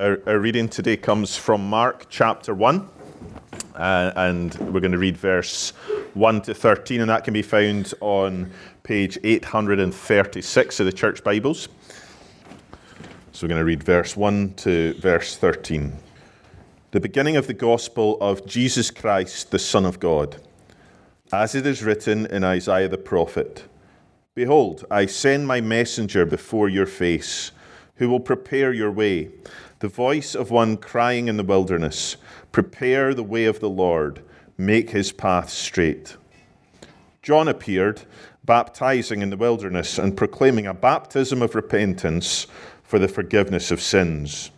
Our, our, reading today comes from Mark chapter 1, uh, and we're going to read verse 1 to 13, and that can be found on page 836 of the Church Bibles. So we're going to read verse 1 to verse 13. The beginning of the gospel of Jesus Christ, the Son of God. As it is written in Isaiah the prophet Behold, I send my messenger before your face, who will prepare your way the voice of one crying in the wilderness, Prepare the way of the Lord, make his path straight. John appeared, baptizing in the wilderness and proclaiming a baptism of repentance for the forgiveness of sins.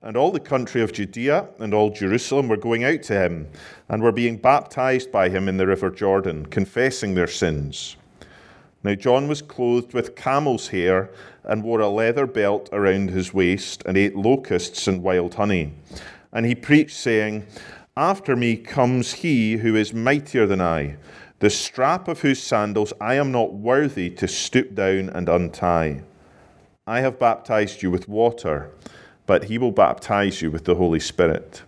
And all the country of Judea and all Jerusalem were going out to him and were being baptized by him in the river Jordan, confessing their sins. Now John was clothed with camel's hair and wore a leather belt around his waist and ate locusts and wild honey. And he preached, saying, After me comes he who is mightier than I, the strap of whose sandals I am not worthy to stoop down and untie. I have baptized you with water, but he will baptize you with the Holy Spirit.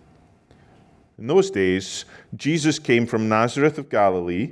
In those days, Jesus came from Nazareth of Galilee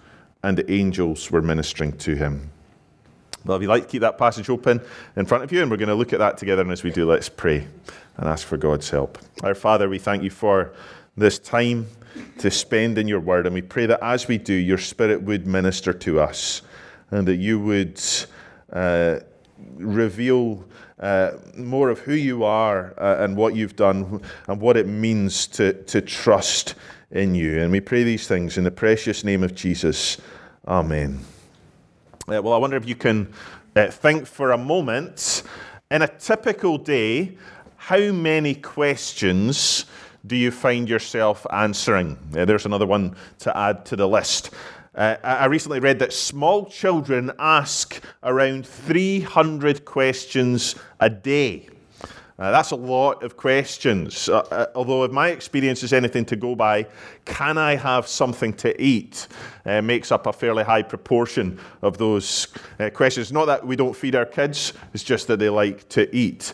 and the angels were ministering to him. Well, if you'd like to keep that passage open in front of you, and we're going to look at that together, and as we do, let's pray and ask for God's help. Our Father, we thank you for this time to spend in your word, and we pray that as we do, your Spirit would minister to us, and that you would uh, reveal uh, more of who you are uh, and what you've done and what it means to, to trust in you. And we pray these things in the precious name of Jesus. Amen. Uh, well, I wonder if you can uh, think for a moment in a typical day, how many questions do you find yourself answering? Uh, there's another one to add to the list. Uh, I recently read that small children ask around 300 questions a day. Uh, that's a lot of questions. Uh, uh, although, if my experience is anything to go by, can I have something to eat? Uh, makes up a fairly high proportion of those uh, questions. Not that we don't feed our kids, it's just that they like to eat.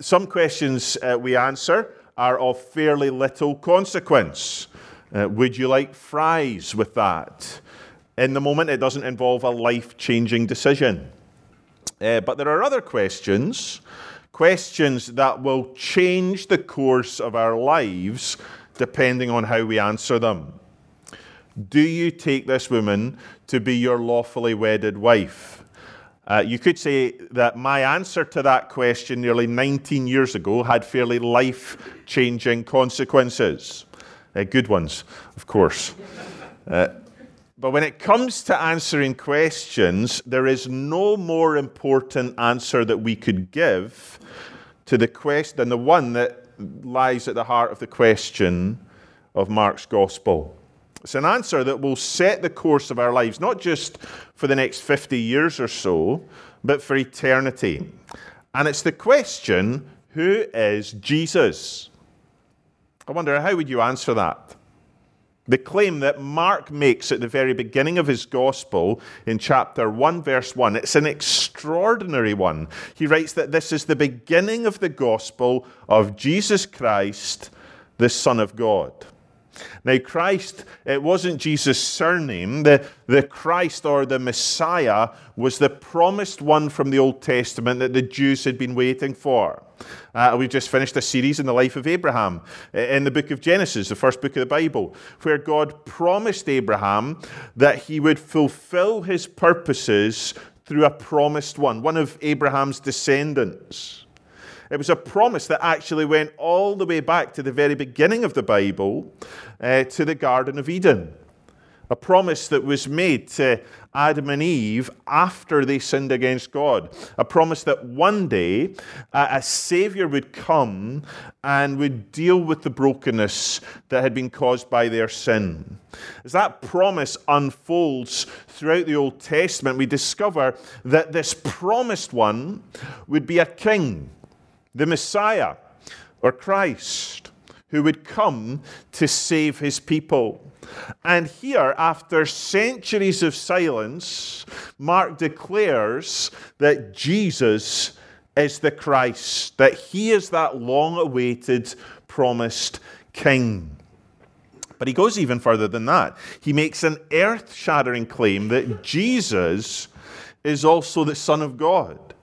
Some questions we answer are of fairly little consequence. would you like fries with that? In the moment, it doesn't involve a life changing decision. but there are other questions questions that will change the course of our lives depending on how we answer them. Do you take this woman to be your lawfully wedded wife? Uh, you could say that my answer to that question nearly 19 years ago had fairly life changing consequences. Uh, good ones, of course. Uh, but when it comes to answering questions, there is no more important answer that we could give to the question than the one that lies at the heart of the question of Mark's gospel. It's an answer that will set the course of our lives, not just for the next 50 years or so, but for eternity. And it's the question who is Jesus? I wonder, how would you answer that? The claim that Mark makes at the very beginning of his gospel in chapter 1, verse 1, it's an extraordinary one. He writes that this is the beginning of the gospel of Jesus Christ, the Son of God. Now, Christ, it wasn't Jesus' surname. The, the Christ or the Messiah was the promised one from the Old Testament that the Jews had been waiting for. Uh, we've just finished a series in the life of Abraham in the book of Genesis, the first book of the Bible, where God promised Abraham that he would fulfill his purposes through a promised one, one of Abraham's descendants. It was a promise that actually went all the way back to the very beginning of the Bible, uh, to the Garden of Eden. a promise that was made to Adam and Eve after they sinned against God. A promise that one day a Savior would come and would deal with the brokenness that had been caused by their sin. As that promise unfolds throughout the Old Testament, we discover that this promised one would be a king, the Messiah or Christ, who would come to save his people. And here, after centuries of silence, Mark declares that Jesus is the Christ, that he is that long awaited, promised King. But he goes even further than that. He makes an earth shattering claim that Jesus is also the Son of God.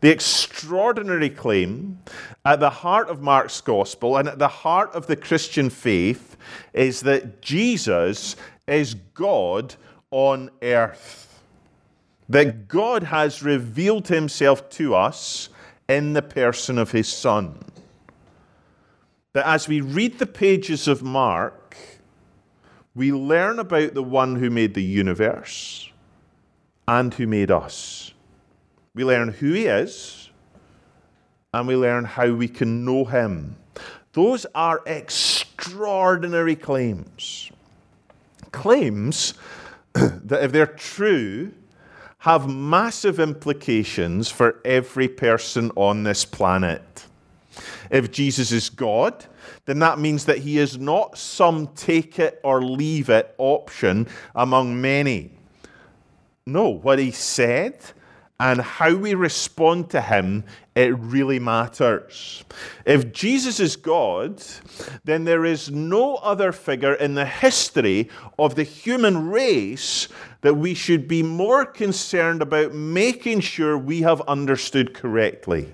The extraordinary claim at the heart of Mark's gospel and at the heart of the Christian faith is that Jesus is God on earth. That God has revealed himself to us in the person of his Son. That as we read the pages of Mark, we learn about the one who made the universe and who made us. We learn who he is and we learn how we can know him. Those are extraordinary claims. Claims that, if they're true, have massive implications for every person on this planet. If Jesus is God, then that means that he is not some take it or leave it option among many. No, what he said and how we respond to him, it really matters. If Jesus is God, then there is no other figure in the history of the human race that we should be more concerned about making sure we have understood correctly.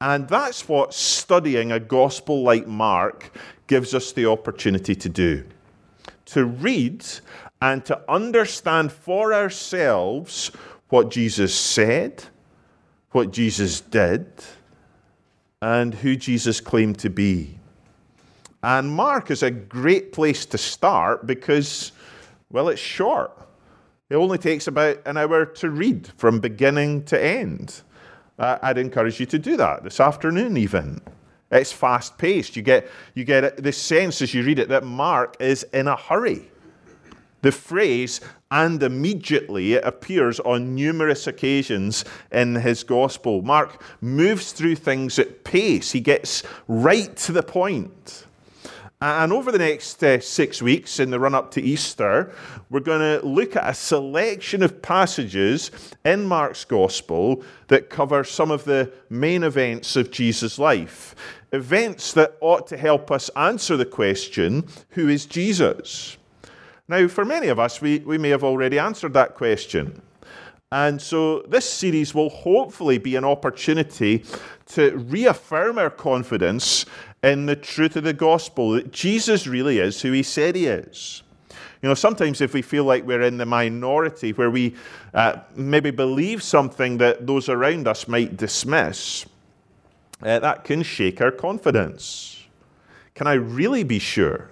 And that's what studying a gospel like Mark gives us the opportunity to do to read and to understand for ourselves what Jesus said, what Jesus did, and who Jesus claimed to be. And Mark is a great place to start because, well, it's short. It only takes about an hour to read from beginning to end. Uh, I'd encourage you to do that this afternoon, even. It's fast paced. You get, you get the sense as you read it that Mark is in a hurry. The phrase, and immediately, it appears on numerous occasions in his gospel. Mark moves through things at pace, he gets right to the point. And over the next uh, six weeks, in the run up to Easter, we're going to look at a selection of passages in Mark's Gospel that cover some of the main events of Jesus' life. Events that ought to help us answer the question who is Jesus? Now, for many of us, we, we may have already answered that question. And so this series will hopefully be an opportunity to reaffirm our confidence in the truth of the gospel that Jesus really is who he said he is. You know, sometimes if we feel like we're in the minority where we uh, maybe believe something that those around us might dismiss, uh, that can shake our confidence. Can I really be sure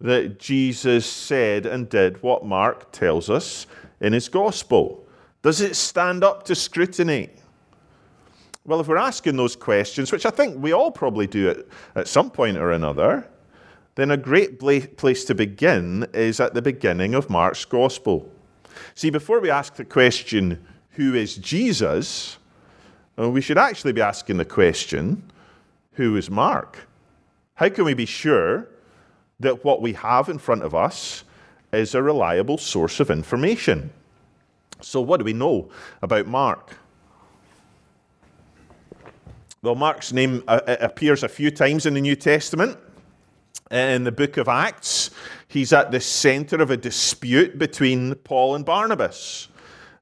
that Jesus said and did what Mark tells us in his gospel? Does it stand up to scrutiny? Well, if we're asking those questions, which I think we all probably do at, at some point or another, then a great place to begin is at the beginning of Mark's gospel. See, before we ask the question, who is Jesus, uh, we should actually be asking the question, who is Mark? How can we be sure that what we have in front of us is a reliable source of information. So, what do we know about Mark? Well, Mark's name uh, uh, appears a few times in the New Testament. In the book of Acts, he's at the center of a dispute between Paul and Barnabas.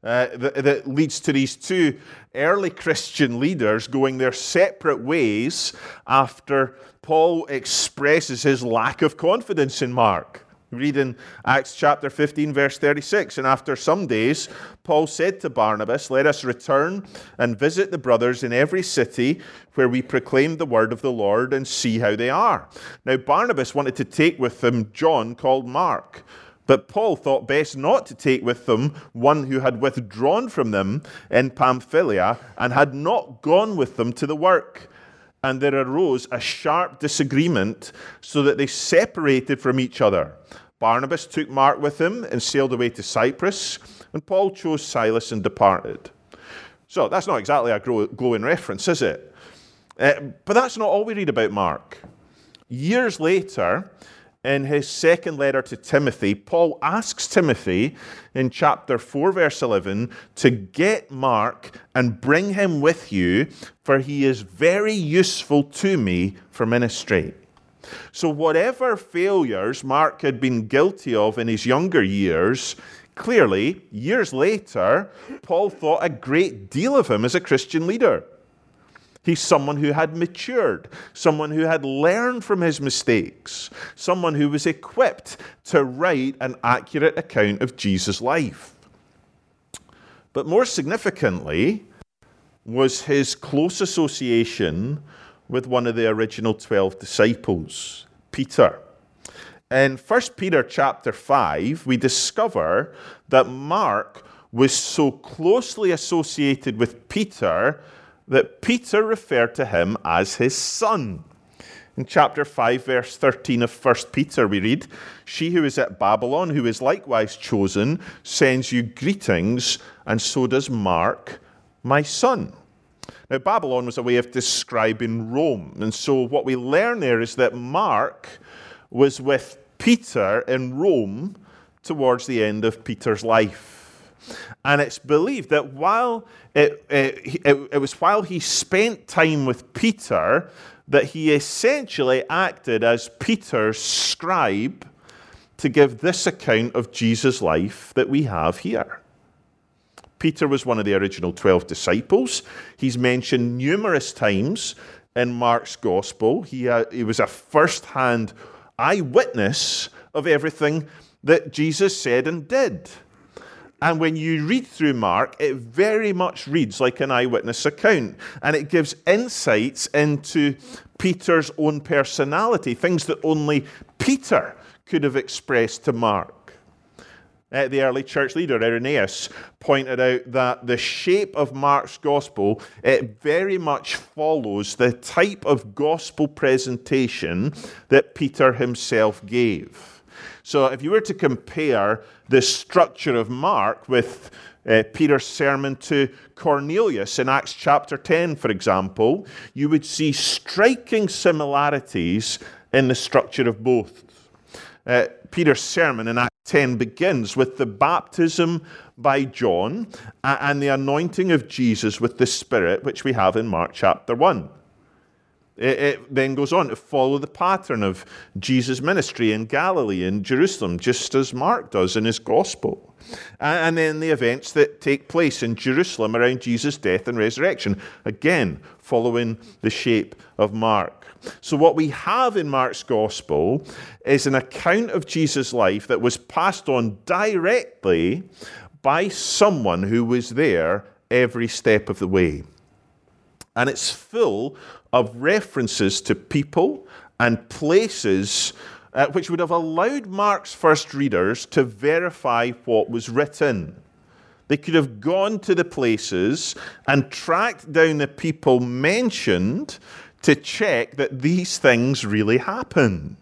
Uh, that, that, leads to these two early Christian leaders going their separate ways after Paul expresses his lack of confidence in Mark. Read in Acts chapter 15, verse 36, and after some days, Paul said to Barnabas, Let us return and visit the brothers in every city where we proclaim the word of the Lord and see how they are. Now, Barnabas wanted to take with them John called Mark. But Paul thought best not to take with them one who had withdrawn from them in Pamphylia and had not gone with them to the work. And there arose a sharp disagreement, so that they separated from each other. Barnabas took Mark with him and sailed away to Cyprus, and Paul chose Silas and departed. So that's not exactly a glowing reference, is it? Uh, but that's not all we read about Mark. Years later, in his second letter to Timothy, Paul asks Timothy in chapter 4, verse 11, to get Mark and bring him with you, for he is very useful to me for ministry. So, whatever failures Mark had been guilty of in his younger years, clearly, years later, Paul thought a great deal of him as a Christian leader. He's someone who had matured, someone who had learned from his mistakes, someone who was equipped to write an accurate account of Jesus' life. But more significantly, was his close association with one of the original 12 disciples, Peter. In 1 Peter chapter 5, we discover that Mark was so closely associated with Peter that Peter referred to him as his son. In chapter 5, verse 13 of 1 Peter, we read, She who is at Babylon, who is likewise chosen, sends you greetings, and so does Mark, my son. Now, Babylon was a way of describing Rome. And so, what we learn there is that Mark was with Peter in Rome towards the end of Peter's life. And it's believed that while it, it, it, it, was while he spent time with Peter that he essentially acted as Peter's scribe to give this account of Jesus' life that we have here. Peter was one of the original 12 disciples. He's mentioned numerous times in Mark's gospel. He, uh, he was a first hand eyewitness of everything that Jesus said and did. And when you read through Mark, it very much reads like an eyewitness account. And it gives insights into Peter's own personality, things that only Peter could have expressed to Mark. Uh, the early church leader, Irenaeus, pointed out that the shape of Mark's gospel it very much follows the type of gospel presentation that Peter himself gave. So if you were to compare the structure of Mark with uh, Peter's sermon to Cornelius in Acts chapter 10, for example, you would see striking similarities in the structure of both. Uh, Peter's sermon in Acts 10 begins with the baptism by John and the anointing of Jesus with the Spirit, which we have in Mark chapter 1. It, it, then goes on to follow the pattern of Jesus' ministry in Galilee and Jerusalem, just as Mark does in his gospel. And then the events that take place in Jerusalem around Jesus' death and resurrection, again, following the shape of Mark. So, what we have in Mark's gospel is an account of Jesus' life that was passed on directly by someone who was there every step of the way. And it's full of references to people and places uh, which would have allowed Mark's first readers to verify what was written. They could have gone to the places and tracked down the people mentioned to check that these things really happened.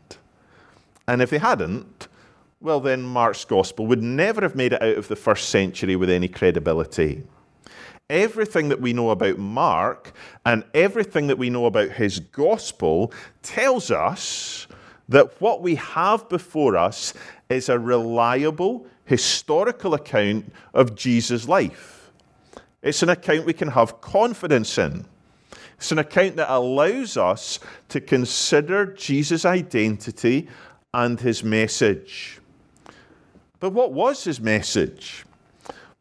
And if they hadn't, well, then Mark's gospel would never have made it out of the first century with any credibility everything that we know about Mark and everything that we know about his gospel tells us that what we have before us is a reliable historical account of Jesus' life. It's an account we can have confidence in. It's an account that allows us to consider Jesus' identity and his message. But what was his message?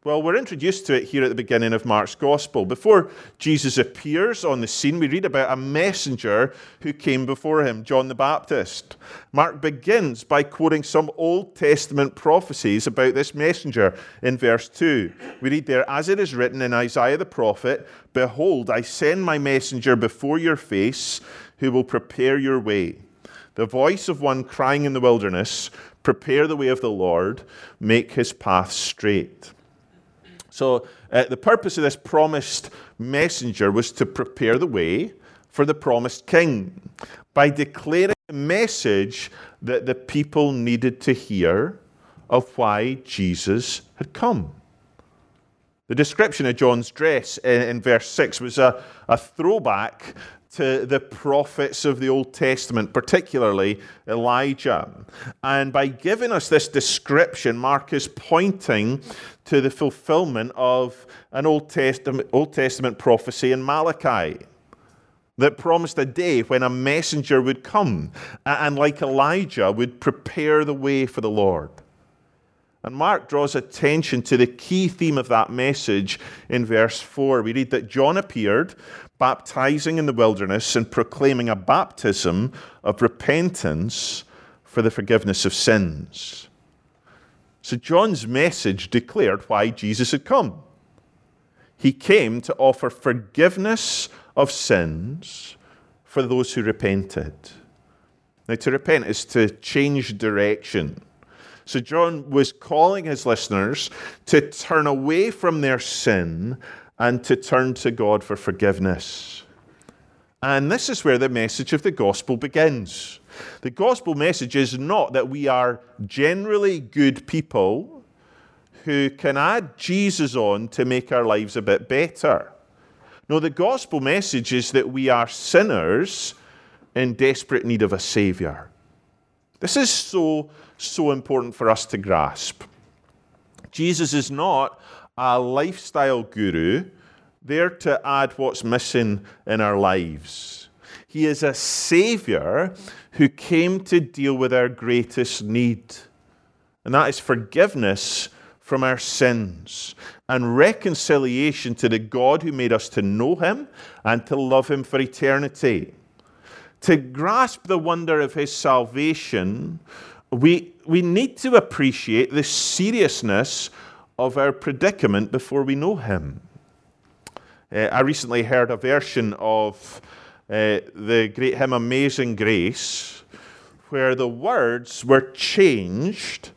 Well, we're introduced to it here at the beginning of Mark's Gospel. Before Jesus appears on the scene, we read about a messenger who came before him, John the Baptist. Mark begins by quoting some Old Testament prophecies about this messenger in verse 2. We read there, As it is written in Isaiah the prophet, Behold, I send my messenger before your face, who will prepare your way. The voice of one crying in the wilderness, Prepare the way of the Lord, make his path straight. So, uh, the purpose of this promised messenger was to prepare the way for the promised king by declaring the message that the people needed to hear of why Jesus had come. The description of John's dress in, in verse 6 was a, a throwback to the prophets of the Old Testament, particularly Elijah. And by giving us this description, Mark is pointing to the fulfillment of an Old Testament, Old Testament prophecy in Malachi that promised a day when a messenger would come and, like Elijah, would prepare the way for the Lord. And Mark draws attention to the key theme of that message in verse 4. We read that John appeared baptizing in the wilderness and proclaiming a baptism of repentance for the forgiveness of sins. So, John's message declared why Jesus had come. He came to offer forgiveness of sins for those who repented. Now, to repent is to change direction. So, John was calling his listeners to turn away from their sin and to turn to God for forgiveness. And this is where the message of the gospel begins. The gospel message is not that we are generally good people who can add Jesus on to make our lives a bit better. No, the gospel message is that we are sinners in desperate need of a Savior. This is so, so important for us to grasp. Jesus is not a lifestyle guru there to add what's missing in our lives. He is a Savior who came to deal with our greatest need, and that is forgiveness from our sins and reconciliation to the God who made us to know Him and to love Him for eternity. To grasp the wonder of His salvation, we, we need to appreciate the seriousness of our predicament before we know Him. Uh, I recently heard a version of uh, the great hymn Amazing Grace where the words were changed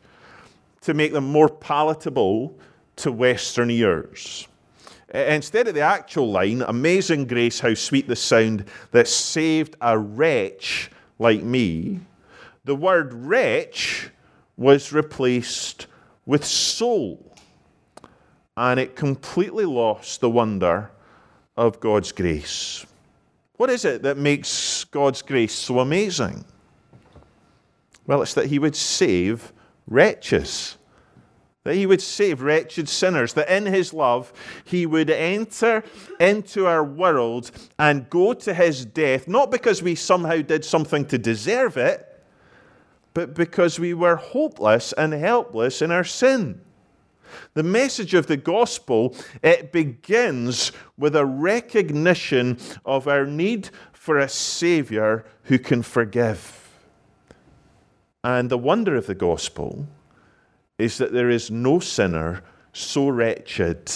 to make them more palatable to Western ears. Uh, instead of the actual line, Amazing Grace, how sweet the sound that saved a wretch like me, the word wretch was replaced with soul and it completely lost the wonder of God's grace. What is it that makes God's grace so amazing? Well, it's that He would save wretches, that He would save wretched sinners, that in His love He would enter into our world and go to His death, not because we somehow did something to deserve it, but because we were hopeless and helpless in our sin. The message of the gospel, it begins with a recognition of our need for a Savior who can forgive. And the wonder of the gospel is that there is no sinner so wretched,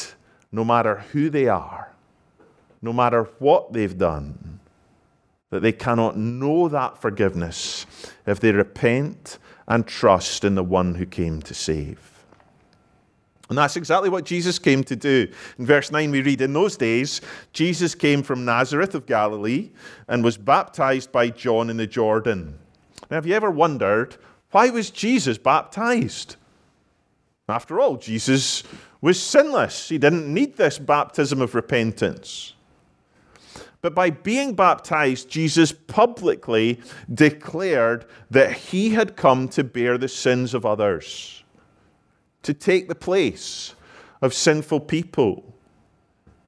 no matter who they are, no matter what they've done, that they cannot know that forgiveness if they repent and trust in the one who came to save. And that's exactly what Jesus came to do. In verse 9, we read In those days, Jesus came from Nazareth of Galilee and was baptized by John in the Jordan. Now, have you ever wondered why was Jesus baptized? After all, Jesus was sinless. He didn't need this baptism of repentance. But by being baptized, Jesus publicly declared that he had come to bear the sins of others to take the place of sinful people.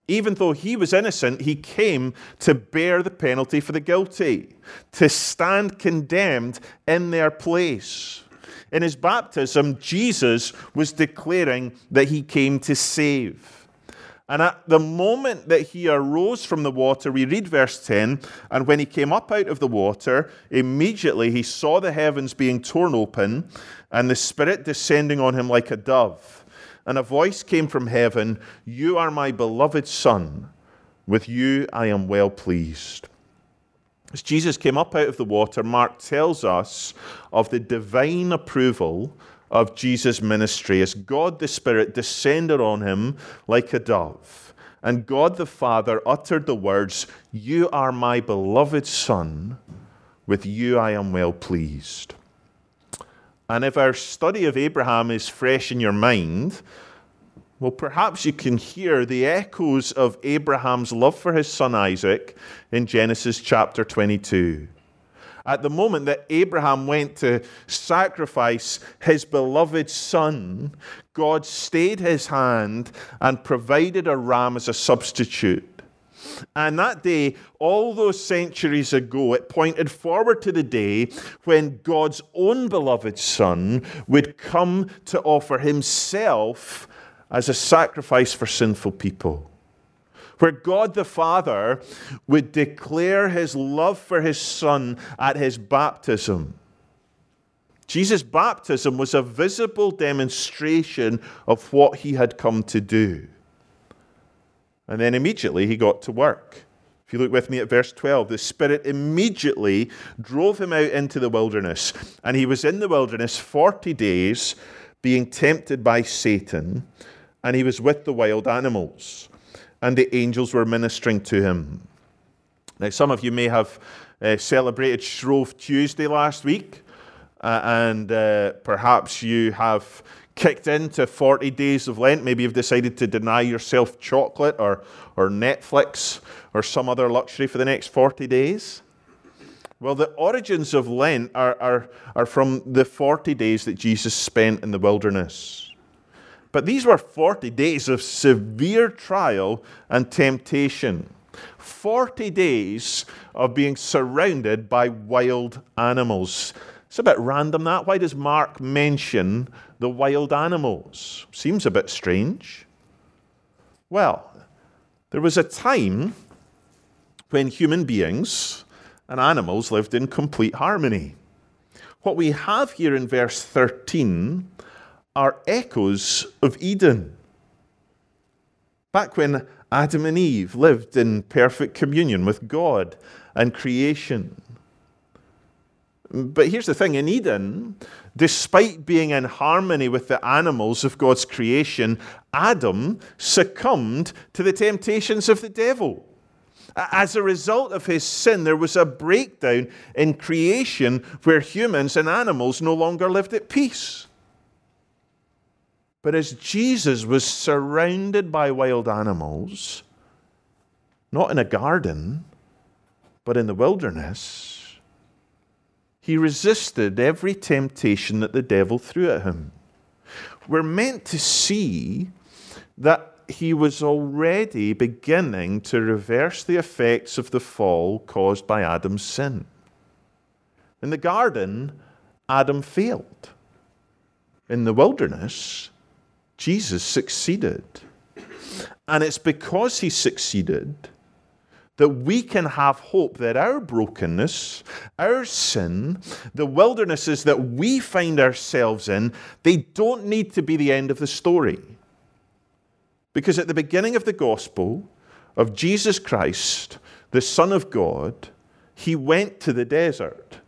Even though he was innocent, he came to bear the penalty for the guilty, to stand condemned in their place. In his baptism, Jesus was declaring that he came to save. And at the moment that he arose from the water, we read verse 10 and when he came up out of the water, immediately he saw the heavens being torn open and the Spirit descending on him like a dove. And a voice came from heaven You are my beloved Son. With you I am well pleased. As Jesus came up out of the water, Mark tells us of the divine approval of Jesus' ministry as God the Spirit descended on him like a dove. And God the Father uttered the words, You are my beloved Son, with you I am well pleased. And if our study of Abraham is fresh in your mind, well, perhaps you can hear the echoes of Abraham's love for his son Isaac in Genesis chapter 22 at the moment that Abraham went to sacrifice his beloved son, God stayed his hand and provided a ram as a substitute. And that day, all those centuries ago, it pointed forward to the day when God's own beloved Son would come to offer himself as a sacrifice for sinful people where God the Father would declare his love for his Son at his baptism. Jesus' baptism was a visible demonstration of what he had come to do. And then immediately he got to work. If you look with me at verse 12, the Spirit immediately drove him out into the wilderness. And he was in the wilderness 40 days, being tempted by Satan, and he was with the wild animals and the angels were ministering to him. Now, some of you may have uh, celebrated Shrove Tuesday last week, uh, and uh, perhaps you have kicked into 40 days of Lent. Maybe you've decided to deny yourself chocolate or, or Netflix or some other luxury for the next 40 days. Well, the origins of Lent are, are, are from the 40 days that Jesus spent in the wilderness. But these were 40 days of severe trial and temptation. 40 days of being surrounded by wild animals. It's a bit random that. Why does Mark mention the wild animals? Seems a bit strange. Well, there was a time when human beings and animals lived in complete harmony. What we have here in verse 13 are echoes of Eden. Back when Adam and Eve lived in perfect communion with God and creation. But here's the thing in Eden, despite being in harmony with the animals of God's creation, Adam succumbed to the temptations of the devil. As a result of his sin, there was a breakdown in creation where humans and animals no longer lived at peace. But as Jesus was surrounded by wild animals, not in a garden, but in the wilderness, he resisted every temptation that the devil threw at him. We're meant to see that he was already beginning to reverse the effects of the fall caused by Adam's sin. In the garden, Adam failed. In the wilderness, Jesus succeeded. And it's because he succeeded that we can have hope that our brokenness, our sin, the wildernesses that we find ourselves in, they don't need to be the end of the story. Because at the beginning of the gospel of Jesus Christ, the Son of God, he went to the desert.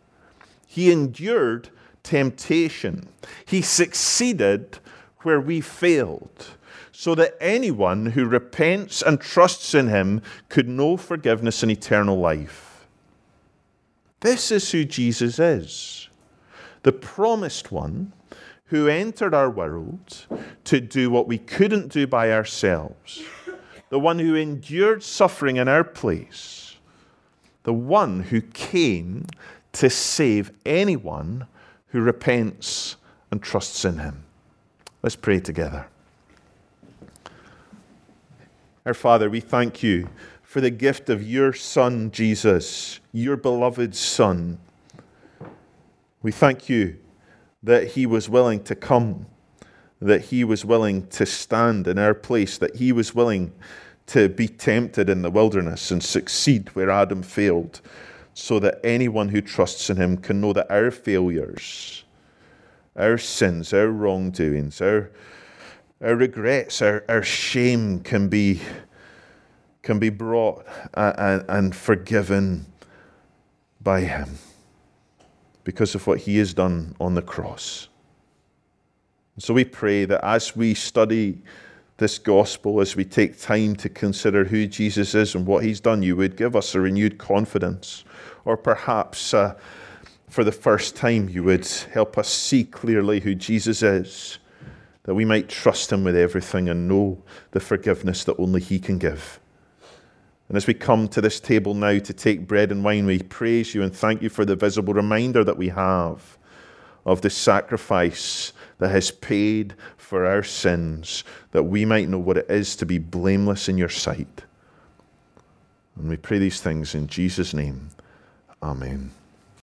He endured temptation. He succeeded where we failed, so that anyone who repents and trusts in him could know forgiveness and eternal life. This is who Jesus is the promised one who entered our world to do what we couldn't do by ourselves, the one who endured suffering in our place, the one who came to save anyone who repents and trusts in him. Let's pray together. Our Father, we thank you for the gift of your Son, Jesus, your beloved Son. We thank you that he was willing to come, that he was willing to stand in our place, that he was willing to be tempted in the wilderness and succeed where Adam failed, so that anyone who trusts in him can know that our failures, our sins, our wrongdoings, our, our regrets, our, our shame can be, can be brought and, and forgiven by him because of what he has done on the cross. So we pray that as we study this gospel, as we take time to consider who Jesus is and what he's done, you would give us a renewed confidence. Or perhaps for the first time, you would help us see clearly who Jesus is, that we might trust him with everything and know the forgiveness that only he can give. And as we come to this table now to take bread and wine, we praise you and thank you for the visible reminder that we have of the sacrifice that has paid for our sins, that we might know what it is to be blameless in your sight. And we pray these things in Jesus' name. Amen.